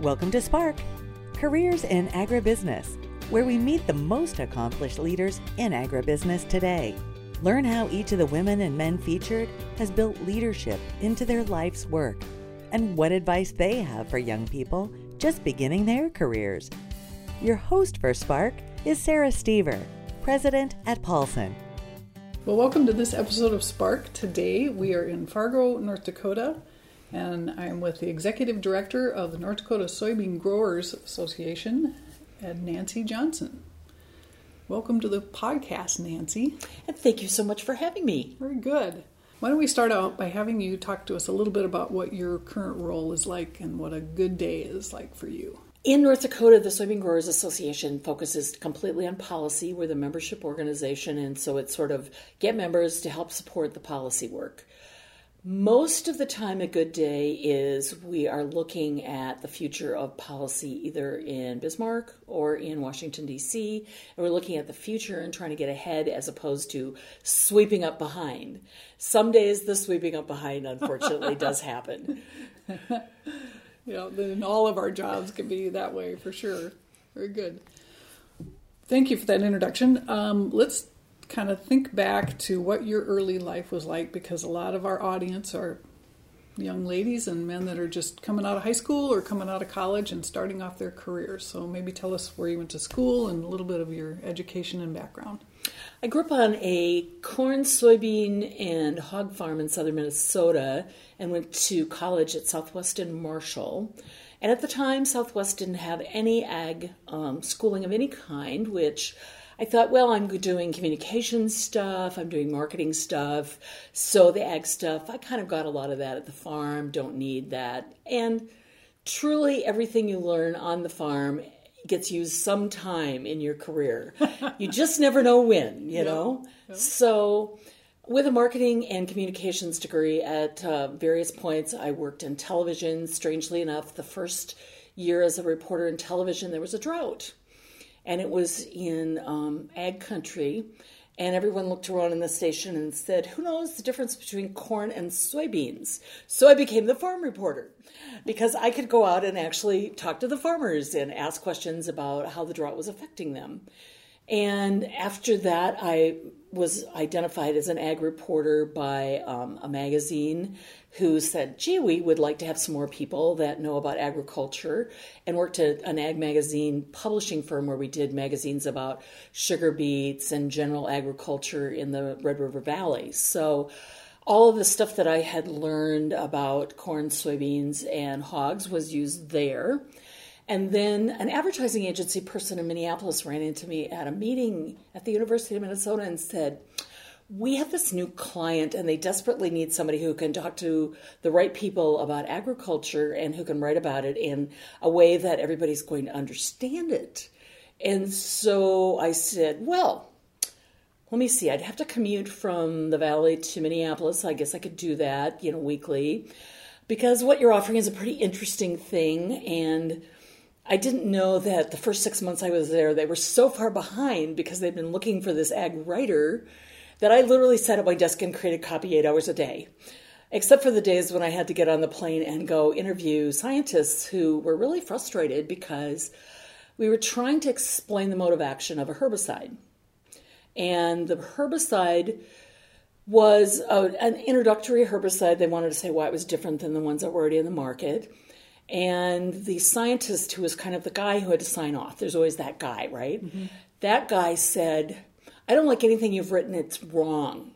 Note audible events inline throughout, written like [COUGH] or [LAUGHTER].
Welcome to Spark, Careers in Agribusiness, where we meet the most accomplished leaders in agribusiness today. Learn how each of the women and men featured has built leadership into their life's work and what advice they have for young people just beginning their careers. Your host for Spark is Sarah Stever, President at Paulsen. Well, welcome to this episode of Spark. Today we are in Fargo, North Dakota, and I'm with the Executive Director of the North Dakota Soybean Growers Association, and Nancy Johnson. Welcome to the podcast, Nancy. And thank you so much for having me. Very good. Why don't we start out by having you talk to us a little bit about what your current role is like and what a good day is like for you? In North Dakota, the Soybean Growers Association focuses completely on policy. We're the membership organization, and so it's sort of get members to help support the policy work. Most of the time, a good day is we are looking at the future of policy either in Bismarck or in Washington, D.C., and we're looking at the future and trying to get ahead as opposed to sweeping up behind. Some days, the sweeping up behind, unfortunately, [LAUGHS] does happen. [LAUGHS] Yeah, then all of our jobs can be that way for sure. Very good. Thank you for that introduction. Um, let's kind of think back to what your early life was like because a lot of our audience are young ladies and men that are just coming out of high school or coming out of college and starting off their careers. So maybe tell us where you went to school and a little bit of your education and background. I grew up on a corn, soybean, and hog farm in southern Minnesota and went to college at Southwestern Marshall. And at the time, Southwest didn't have any ag um, schooling of any kind, which I thought, well, I'm doing communication stuff, I'm doing marketing stuff. So the ag stuff, I kind of got a lot of that at the farm, don't need that. And truly, everything you learn on the farm gets used sometime in your career. [LAUGHS] you just never know when, you know? So, with a marketing and communications degree at uh, various points, I worked in television. Strangely enough, the first year as a reporter in television, there was a drought. And it was in um, ag country. And everyone looked around in the station and said, Who knows the difference between corn and soybeans? So I became the farm reporter because I could go out and actually talk to the farmers and ask questions about how the drought was affecting them. And after that, I was identified as an ag reporter by um, a magazine who said, gee, we would like to have some more people that know about agriculture, and worked at an ag magazine publishing firm where we did magazines about sugar beets and general agriculture in the Red River Valley. So, all of the stuff that I had learned about corn, soybeans, and hogs was used there. And then an advertising agency person in Minneapolis ran into me at a meeting at the University of Minnesota and said, we have this new client and they desperately need somebody who can talk to the right people about agriculture and who can write about it in a way that everybody's going to understand it. And so I said, well, let me see, I'd have to commute from the valley to Minneapolis. I guess I could do that, you know, weekly. Because what you're offering is a pretty interesting thing and I didn't know that the first six months I was there, they were so far behind because they'd been looking for this ag writer that I literally sat at my desk and created copy eight hours a day. Except for the days when I had to get on the plane and go interview scientists who were really frustrated because we were trying to explain the mode of action of a herbicide. And the herbicide was a, an introductory herbicide. They wanted to say why it was different than the ones that were already in the market. And the scientist who was kind of the guy who had to sign off, there's always that guy, right? Mm-hmm. That guy said, I don't like anything you've written, it's wrong.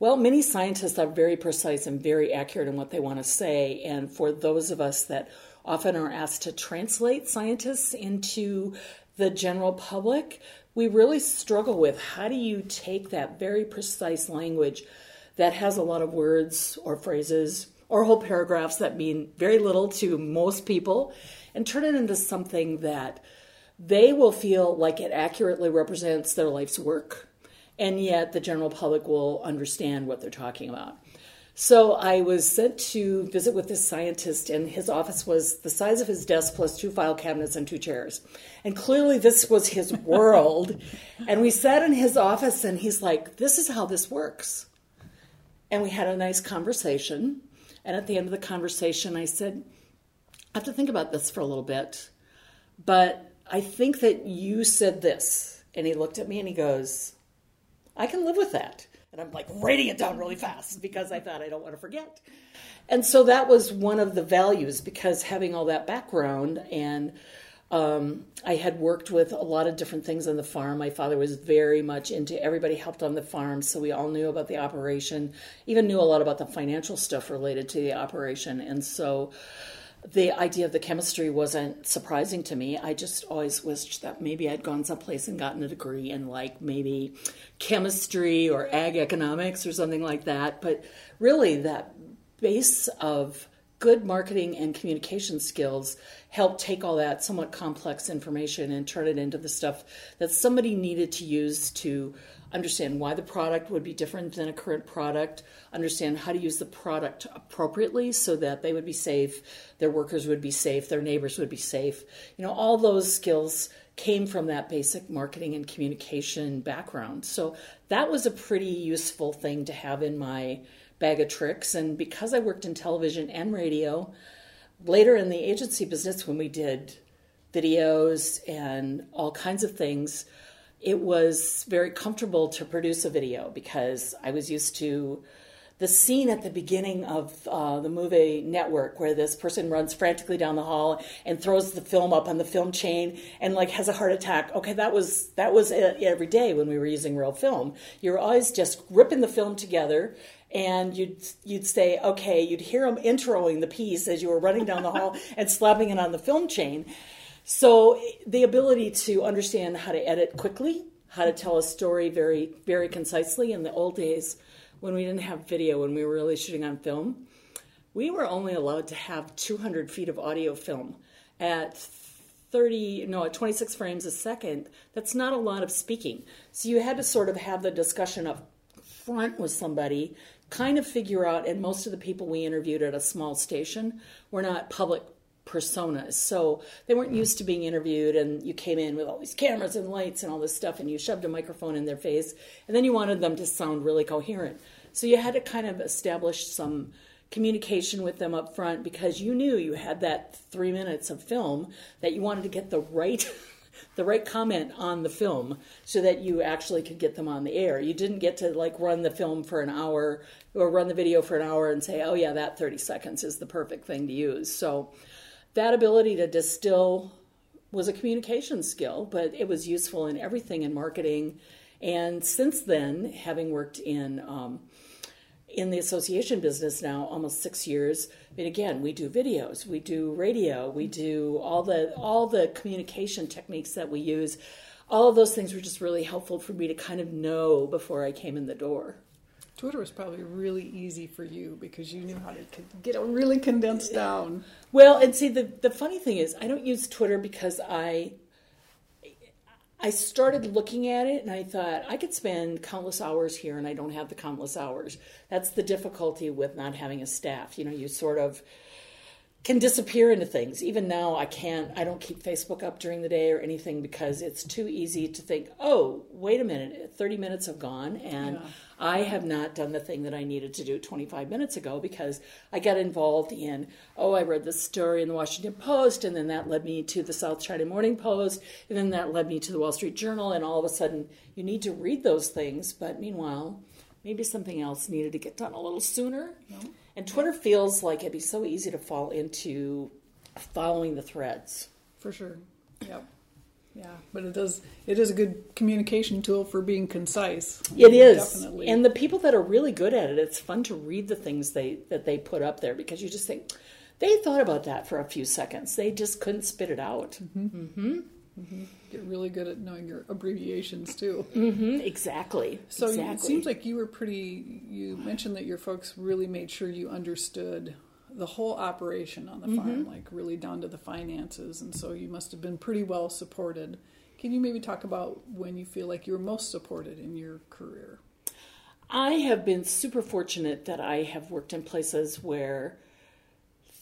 Well, many scientists are very precise and very accurate in what they want to say. And for those of us that often are asked to translate scientists into the general public, we really struggle with how do you take that very precise language that has a lot of words or phrases or whole paragraphs that mean very little to most people and turn it into something that they will feel like it accurately represents their life's work, and yet the general public will understand what they're talking about. So I was sent to visit with this scientist, and his office was the size of his desk plus two file cabinets and two chairs. And clearly, this was his [LAUGHS] world. and we sat in his office, and he's like, This is how this works. And we had a nice conversation. And at the end of the conversation, I said, I have to think about this for a little bit, but I think that you said this. And he looked at me and he goes, I can live with that. And I'm like writing it down really fast because I thought I don't want to forget. And so that was one of the values because having all that background and um, I had worked with a lot of different things on the farm. My father was very much into everybody helped on the farm, so we all knew about the operation, even knew a lot about the financial stuff related to the operation. And so the idea of the chemistry wasn't surprising to me. I just always wished that maybe I'd gone someplace and gotten a degree in like maybe chemistry or ag economics or something like that. But really, that base of good marketing and communication skills help take all that somewhat complex information and turn it into the stuff that somebody needed to use to understand why the product would be different than a current product, understand how to use the product appropriately so that they would be safe, their workers would be safe, their neighbors would be safe. You know, all those skills came from that basic marketing and communication background. So that was a pretty useful thing to have in my bag of tricks. And because I worked in television and radio, later in the agency business, when we did videos and all kinds of things, it was very comfortable to produce a video because I was used to the scene at the beginning of uh, the movie Network, where this person runs frantically down the hall and throws the film up on the film chain and like has a heart attack. Okay, that was that was every day when we were using real film. You're always just ripping the film together, and you'd you'd say, okay, you'd hear them introing the piece as you were running down the hall [LAUGHS] and slapping it on the film chain. So the ability to understand how to edit quickly, how to tell a story very very concisely. In the old days, when we didn't have video, when we were really shooting on film, we were only allowed to have 200 feet of audio film at 30 no at 26 frames a second. That's not a lot of speaking. So you had to sort of have the discussion up front with somebody kind of figure out and most of the people we interviewed at a small station were not public personas. So they weren't used to being interviewed, and you came in with all these cameras and lights and all this stuff, and you shoved a microphone in their face, and then you wanted them to sound really coherent. So you had to kind of establish some communication with them up front because you knew you had that three minutes of film that you wanted to get the right. [LAUGHS] the right comment on the film so that you actually could get them on the air. You didn't get to like run the film for an hour or run the video for an hour and say, "Oh yeah, that 30 seconds is the perfect thing to use." So that ability to distill was a communication skill, but it was useful in everything in marketing. And since then, having worked in um, in the association business now almost six years, and again, we do videos, we do radio, we do all the all the communication techniques that we use. All of those things were just really helpful for me to kind of know before I came in the door. Twitter was probably really easy for you because you knew how to get it really condensed down. Well, and see the the funny thing is, I don't use Twitter because I I started looking at it and I thought I could spend countless hours here and I don't have the countless hours. That's the difficulty with not having a staff. You know, you sort of can disappear into things. Even now, I can't, I don't keep Facebook up during the day or anything because it's too easy to think, oh, wait a minute, 30 minutes have gone and yeah. I have not done the thing that I needed to do 25 minutes ago because I got involved in, oh, I read this story in the Washington Post and then that led me to the South China Morning Post and then that led me to the Wall Street Journal and all of a sudden you need to read those things. But meanwhile, maybe something else needed to get done a little sooner. And Twitter feels like it'd be so easy to fall into following the threads. For sure. Yep. Yeah, but it does. It is a good communication tool for being concise. It is, definitely. And the people that are really good at it, it's fun to read the things they that they put up there because you just think they thought about that for a few seconds. They just couldn't spit it out. Mm-hmm. Mm-hmm. Mm-hmm. Get really good at knowing your abbreviations too. Mm-hmm. Exactly. So exactly. it seems like you were pretty. You mentioned that your folks really made sure you understood the whole operation on the mm-hmm. farm, like really down to the finances, and so you must have been pretty well supported. Can you maybe talk about when you feel like you were most supported in your career? I have been super fortunate that I have worked in places where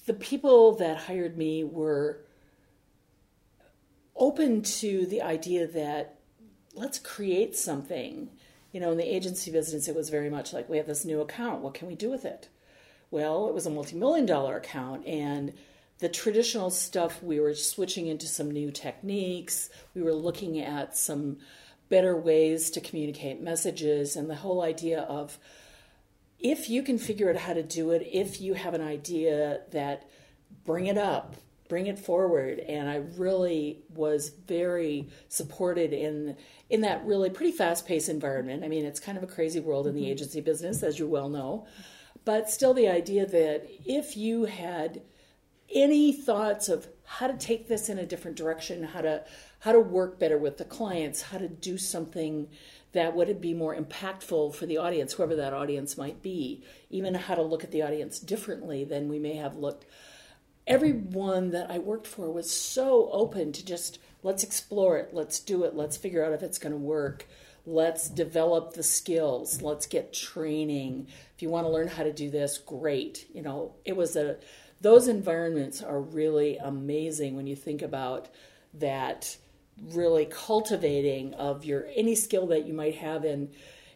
the people that hired me were open to the idea that let's create something. You know, in the agency business, it was very much like we have this new account. What can we do with it? Well, it was a multi million dollar account, and the traditional stuff, we were switching into some new techniques. We were looking at some better ways to communicate messages, and the whole idea of if you can figure out how to do it, if you have an idea that bring it up, bring it forward. And I really was very supported in in that really pretty fast paced environment. I mean, it's kind of a crazy world in the mm-hmm. agency business, as you well know. But still the idea that if you had any thoughts of how to take this in a different direction, how to how to work better with the clients, how to do something that would be more impactful for the audience, whoever that audience might be, even how to look at the audience differently than we may have looked. Everyone that I worked for was so open to just let's explore it, let's do it, let's figure out if it's going to work, let's develop the skills, let's get training. If you want to learn how to do this, great. You know, it was a those environments are really amazing when you think about that really cultivating of your any skill that you might have in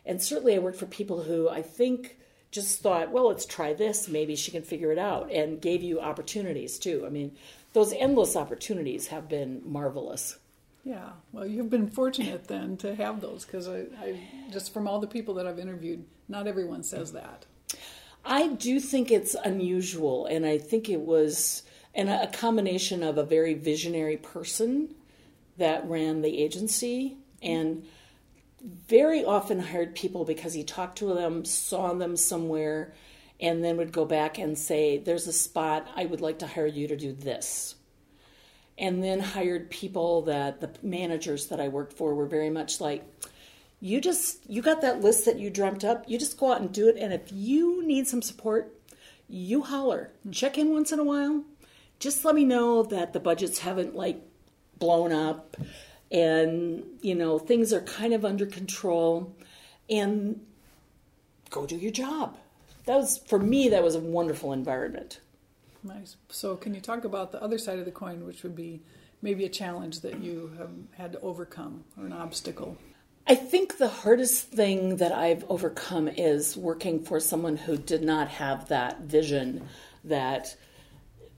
and certainly I worked for people who I think just thought, well, let's try this, maybe she can figure it out and gave you opportunities too. I mean, those endless opportunities have been marvelous. Yeah, well, you've been fortunate then to have those because I, I, just from all the people that I've interviewed, not everyone says that. I do think it's unusual, and I think it was and a combination of a very visionary person that ran the agency and very often hired people because he talked to them, saw them somewhere, and then would go back and say, There's a spot, I would like to hire you to do this. And then hired people that the managers that I worked for were very much like, you just you got that list that you dreamt up you just go out and do it and if you need some support you holler check in once in a while just let me know that the budgets haven't like blown up and you know things are kind of under control. And go do your job. That was for me that was a wonderful environment. Nice. So can you talk about the other side of the coin which would be maybe a challenge that you have had to overcome or an obstacle? I think the hardest thing that I've overcome is working for someone who did not have that vision that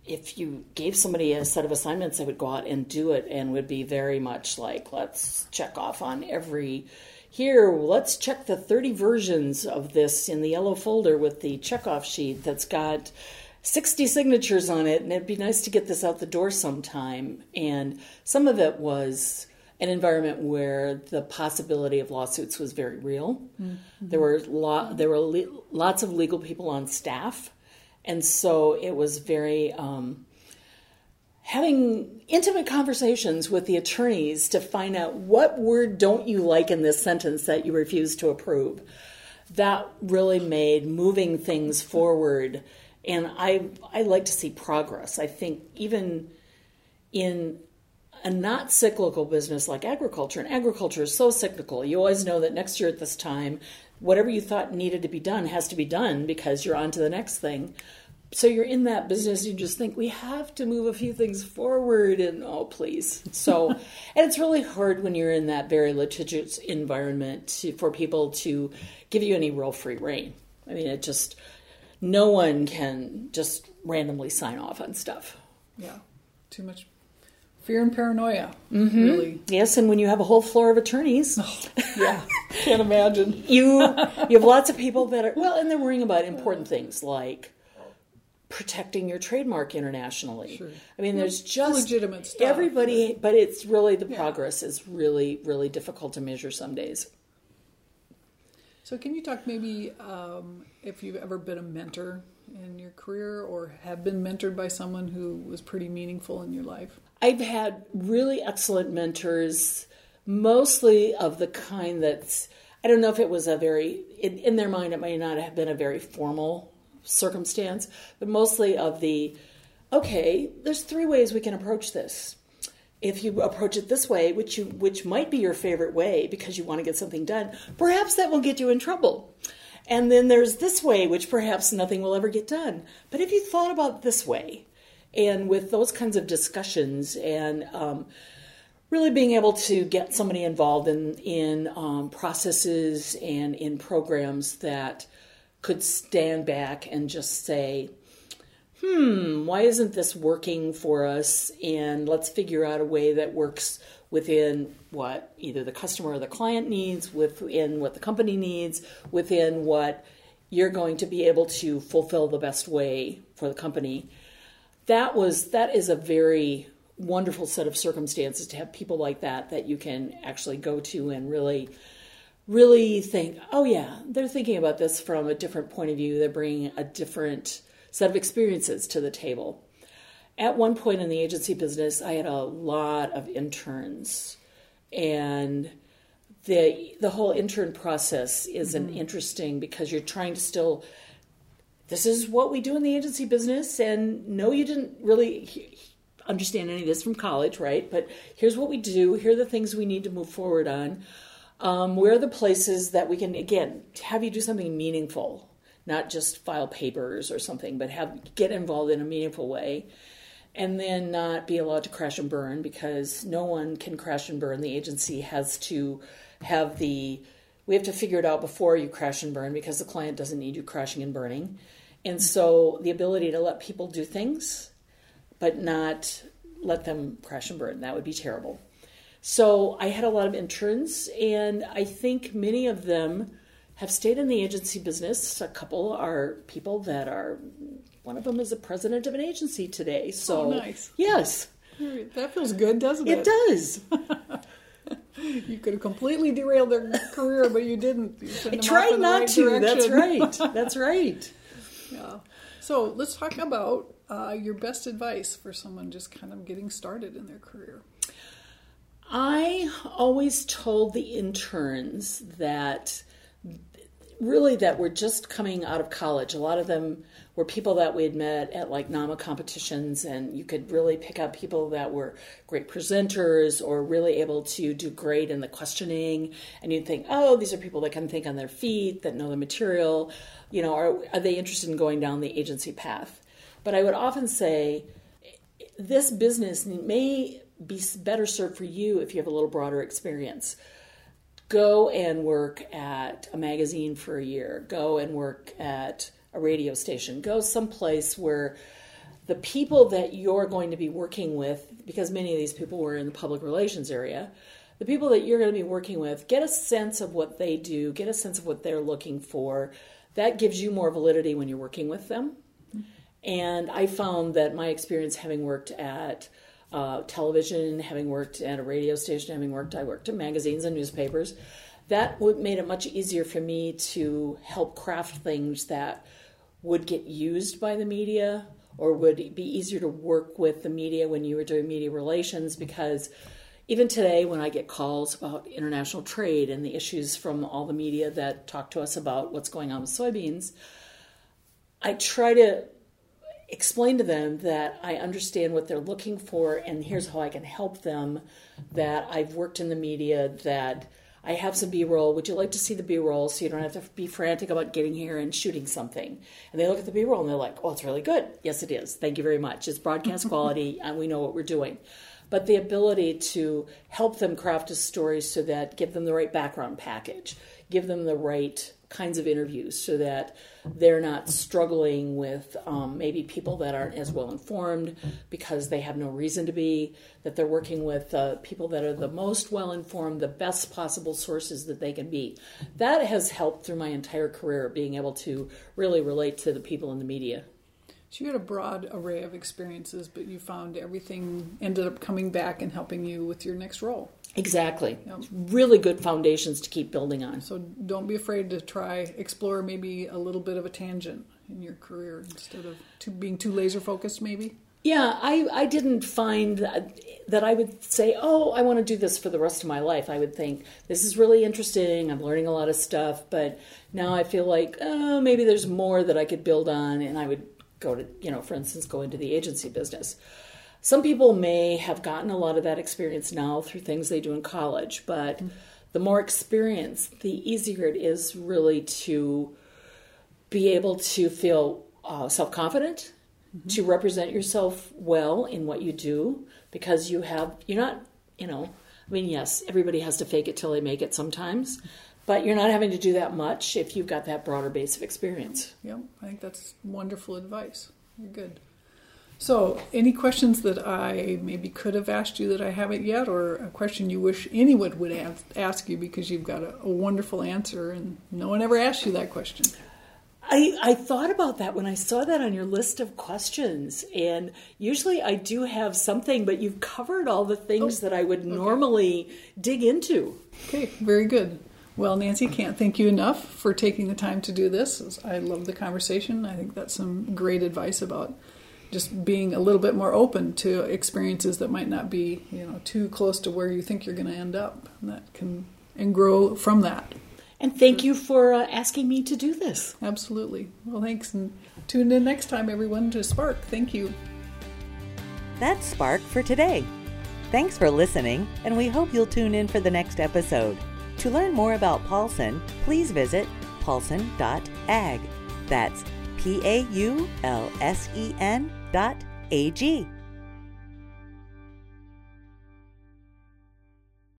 if you gave somebody a set of assignments, they would go out and do it and would be very much like, let's check off on every. Here, let's check the 30 versions of this in the yellow folder with the checkoff sheet that's got 60 signatures on it, and it'd be nice to get this out the door sometime. And some of it was an environment where the possibility of lawsuits was very real. Mm-hmm. There were lo- there were le- lots of legal people on staff, and so it was very um, having intimate conversations with the attorneys to find out what word don't you like in this sentence that you refuse to approve. That really made moving things forward, and I I like to see progress. I think even in a not cyclical business like agriculture, and agriculture is so cyclical. You always know that next year at this time, whatever you thought needed to be done has to be done because you're on to the next thing. So you're in that business, you just think we have to move a few things forward, and oh, please. So, [LAUGHS] and it's really hard when you're in that very litigious environment to, for people to give you any real free reign. I mean, it just, no one can just randomly sign off on stuff. Yeah, too much fear and paranoia. Mm-hmm. Really. Yes, and when you have a whole floor of attorneys, oh, [LAUGHS] yeah, can't imagine. you [LAUGHS] you have lots of people that are well, and they're worrying about important things like protecting your trademark internationally. Sure. I mean, there's just legitimate stuff. Everybody, but it's really the yeah. progress is really really difficult to measure some days. So, can you talk maybe um, if you've ever been a mentor in your career or have been mentored by someone who was pretty meaningful in your life? I've had really excellent mentors, mostly of the kind that's, I don't know if it was a very, in, in their mind, it may not have been a very formal circumstance, but mostly of the, okay, there's three ways we can approach this. If you approach it this way, which you which might be your favorite way because you want to get something done, perhaps that will get you in trouble. And then there's this way, which perhaps nothing will ever get done. But if you thought about this way, and with those kinds of discussions and um, really being able to get somebody involved in in um, processes and in programs that could stand back and just say hmm, why isn't this working for us? And let's figure out a way that works within what either the customer or the client needs, within what the company needs, within what you're going to be able to fulfill the best way for the company. That was that is a very wonderful set of circumstances to have people like that that you can actually go to and really really think, oh yeah, they're thinking about this from a different point of view. They're bringing a different set of experiences to the table. At one point in the agency business, I had a lot of interns, and the the whole intern process is mm-hmm. an interesting because you're trying to still. This is what we do in the agency business, and no, you didn't really understand any of this from college, right? But here's what we do. Here are the things we need to move forward on. Um, where are the places that we can again have you do something meaningful, not just file papers or something, but have get involved in a meaningful way, and then not be allowed to crash and burn because no one can crash and burn. The agency has to have the we have to figure it out before you crash and burn because the client doesn't need you crashing and burning. And mm-hmm. so the ability to let people do things, but not let them crash and burn, that would be terrible. So I had a lot of interns, and I think many of them have stayed in the agency business. A couple are people that are, one of them is a president of an agency today. Oh, so oh, nice. Yes. That feels good, doesn't it? It does. [LAUGHS] [LAUGHS] you could have completely derailed their career, but you didn't. You I tried not right to. Direction. That's right. [LAUGHS] That's right. yeah. So let's talk about uh, your best advice for someone just kind of getting started in their career. I always told the interns that really that were just coming out of college. A lot of them were people that we had met at like NAMA competitions, and you could really pick up people that were great presenters or really able to do great in the questioning. And you'd think, oh, these are people that can think on their feet, that know the material. You know, are, are they interested in going down the agency path? But I would often say, this business may be better served for you if you have a little broader experience. Go and work at a magazine for a year. Go and work at a radio station. Go someplace where the people that you're going to be working with, because many of these people were in the public relations area, the people that you're going to be working with, get a sense of what they do, get a sense of what they're looking for. That gives you more validity when you're working with them. Mm-hmm. And I found that my experience having worked at uh, television, having worked at a radio station, having worked, I worked in magazines and newspapers. That would, made it much easier for me to help craft things that would get used by the media or would be easier to work with the media when you were doing media relations because even today when i get calls about international trade and the issues from all the media that talk to us about what's going on with soybeans i try to explain to them that I understand what they're looking for and here's how I can help them. That I've worked in the media, that I have some B roll. Would you like to see the B roll so you don't have to be frantic about getting here and shooting something? And they look at the B roll and they're like, oh, it's really good. Yes, it is. Thank you very much. It's broadcast [LAUGHS] quality and we know what we're doing. But the ability to help them craft a story so that give them the right background package, give them the right kinds of interviews so that they're not struggling with um, maybe people that aren't as well informed because they have no reason to be, that they're working with uh, people that are the most well informed, the best possible sources that they can be. That has helped through my entire career, being able to really relate to the people in the media. So you had a broad array of experiences, but you found everything ended up coming back and helping you with your next role. Exactly. Yep. Really good foundations to keep building on. So don't be afraid to try explore maybe a little bit of a tangent in your career instead of too, being too laser focused maybe. Yeah, I, I didn't find that, that I would say, oh, I want to do this for the rest of my life. I would think, this is really interesting. I'm learning a lot of stuff, but now I feel like, oh, maybe there's more that I could build on, and I would go to, you know, for instance, go into the agency business. Some people may have gotten a lot of that experience now through things they do in college, but mm-hmm. the more experience, the easier it is really to be able to feel uh, self confident, mm-hmm. to represent yourself well in what you do, because you have, you're not, you know, I mean, yes, everybody has to fake it till they make it sometimes, but you're not having to do that much if you've got that broader base of experience. Yeah, I think that's wonderful advice. You're good. So, any questions that I maybe could have asked you that I haven't yet, or a question you wish anyone would ask you because you've got a, a wonderful answer and no one ever asked you that question? I, I thought about that when I saw that on your list of questions. And usually I do have something, but you've covered all the things oh, that I would okay. normally dig into. Okay, very good. Well, Nancy, can't thank you enough for taking the time to do this. I love the conversation. I think that's some great advice about just being a little bit more open to experiences that might not be, you know, too close to where you think you're going to end up. And that can and grow from that. And thank you for uh, asking me to do this. Absolutely. Well, thanks. And tune in next time, everyone, to Spark. Thank you. That's Spark for today. Thanks for listening, and we hope you'll tune in for the next episode. To learn more about Paulsen, please visit paulsen.ag. That's P A U L S E N dot A G.